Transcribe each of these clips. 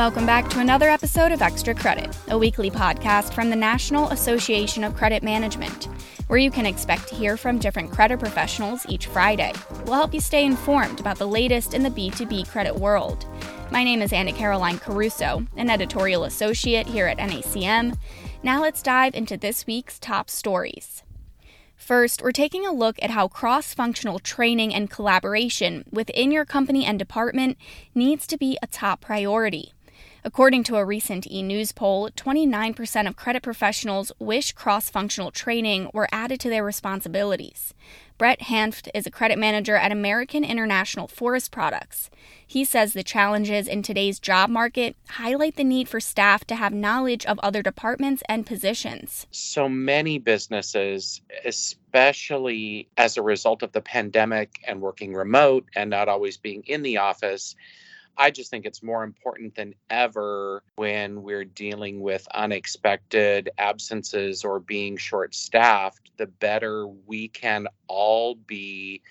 Welcome back to another episode of Extra Credit, a weekly podcast from the National Association of Credit Management, where you can expect to hear from different credit professionals each Friday. We'll help you stay informed about the latest in the B2B credit world. My name is Anna Caroline Caruso, an editorial associate here at NACM. Now let's dive into this week's top stories. First, we're taking a look at how cross functional training and collaboration within your company and department needs to be a top priority. According to a recent e news poll, 29% of credit professionals wish cross functional training were added to their responsibilities. Brett Hanft is a credit manager at American International Forest Products. He says the challenges in today's job market highlight the need for staff to have knowledge of other departments and positions. So many businesses, especially as a result of the pandemic and working remote and not always being in the office, I just think it's more important than ever when we're dealing with unexpected absences or being short staffed, the better we can all be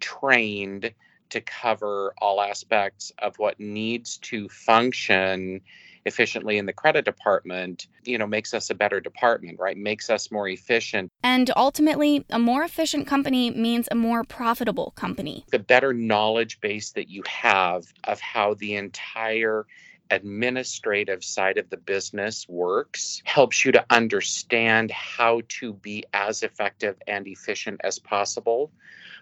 trained to cover all aspects of what needs to function efficiently in the credit department, you know, makes us a better department, right? Makes us more efficient. And ultimately, a more efficient company means a more profitable company. The better knowledge base that you have of how the entire administrative side of the business works helps you to understand how to be as effective and efficient as possible.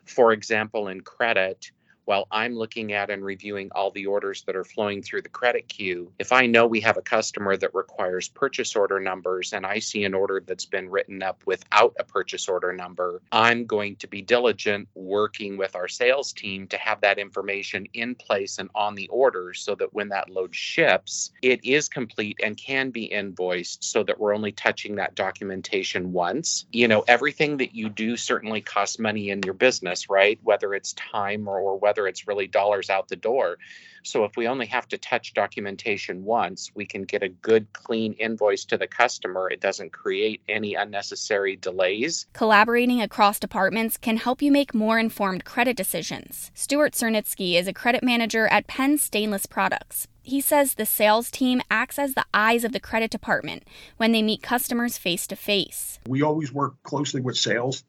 For example, in credit, while I'm looking at and reviewing all the orders that are flowing through the credit queue, if I know we have a customer that requires purchase order numbers and I see an order that's been written up without a purchase order number, I'm going to be diligent working with our sales team to have that information in place and on the order so that when that load ships, it is complete and can be invoiced so that we're only touching that documentation once. You know, everything that you do certainly costs money in your business, right? Whether it's time or, or whether whether it's really dollars out the door. So if we only have to touch documentation once, we can get a good, clean invoice to the customer. It doesn't create any unnecessary delays. Collaborating across departments can help you make more informed credit decisions. Stuart Cernitsky is a credit manager at Penn Stainless Products. He says the sales team acts as the eyes of the credit department when they meet customers face to face. We always work closely with sales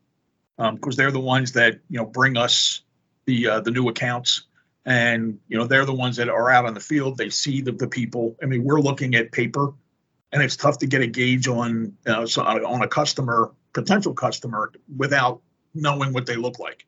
because um, they're the ones that you know bring us the uh, the new accounts. And you know they're the ones that are out on the field. They see the, the people. I mean we're looking at paper and it's tough to get a gauge on uh, on a customer potential customer without knowing what they look like.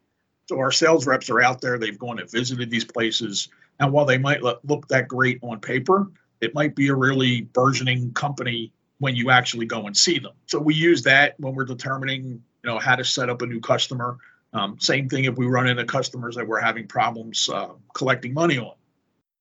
So our sales reps are out there. They've gone and visited these places. And while they might look that great on paper it might be a really burgeoning company when you actually go and see them. So we use that when we're determining you know how to set up a new customer um, same thing if we run into customers that we're having problems uh, collecting money on.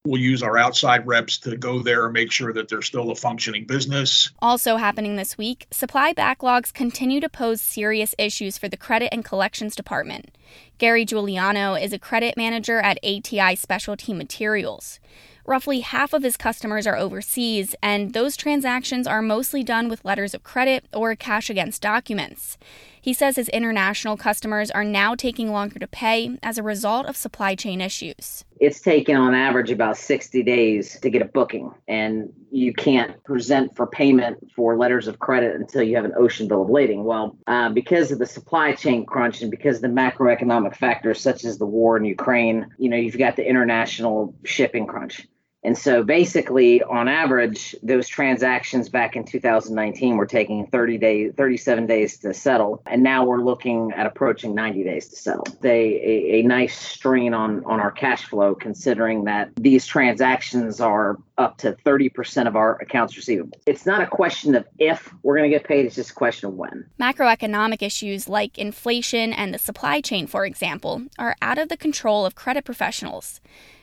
We'll use our outside reps to go there and make sure that they're still a functioning business. Also happening this week, supply backlogs continue to pose serious issues for the credit and collections department. Gary Giuliano is a credit manager at ATI Specialty Materials. Roughly half of his customers are overseas, and those transactions are mostly done with letters of credit or cash against documents. He says his international customers are now taking longer to pay as a result of supply chain issues. It's taken on average about 60 days to get a booking, and you can't present for payment for letters of credit until you have an ocean bill of lading. Well, uh, because of the supply chain crunch and because of the macroeconomic factors such as the war in Ukraine, you know, you've got the international shipping crunch. And so basically, on average, those transactions back in 2019 were taking 30 days, 37 days to settle. And now we're looking at approaching 90 days to settle. A, a, a nice strain on, on our cash flow, considering that these transactions are up to 30% of our accounts receivable. It's not a question of if we're going to get paid, it's just a question of when. Macroeconomic issues like inflation and the supply chain, for example, are out of the control of credit professionals.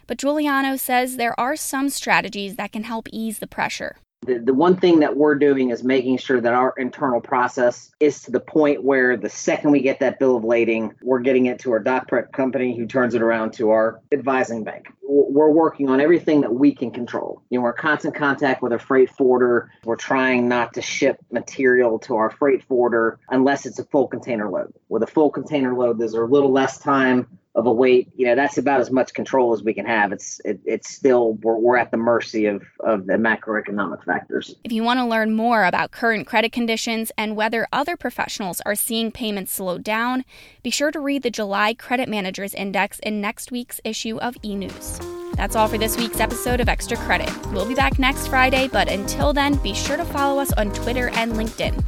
But Giuliano says there are some strategies that can help ease the pressure. The, the one thing that we're doing is making sure that our internal process is to the point where the second we get that bill of lading, we're getting it to our doc prep company who turns it around to our advising bank. We're working on everything that we can control. You know, we're in constant contact with a freight forwarder. We're trying not to ship material to our freight forwarder unless it's a full container load. With a full container load, there's a little less time of a wait, you know, that's about as much control as we can have. It's it, it's still we're, we're at the mercy of of the macroeconomic factors. If you want to learn more about current credit conditions and whether other professionals are seeing payments slow down, be sure to read the July Credit Managers Index in next week's issue of E News. That's all for this week's episode of Extra Credit. We'll be back next Friday, but until then, be sure to follow us on Twitter and LinkedIn.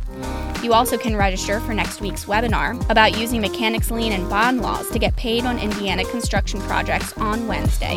You also can register for next week's webinar about using mechanics lien and bond laws to get paid on Indiana construction projects on Wednesday.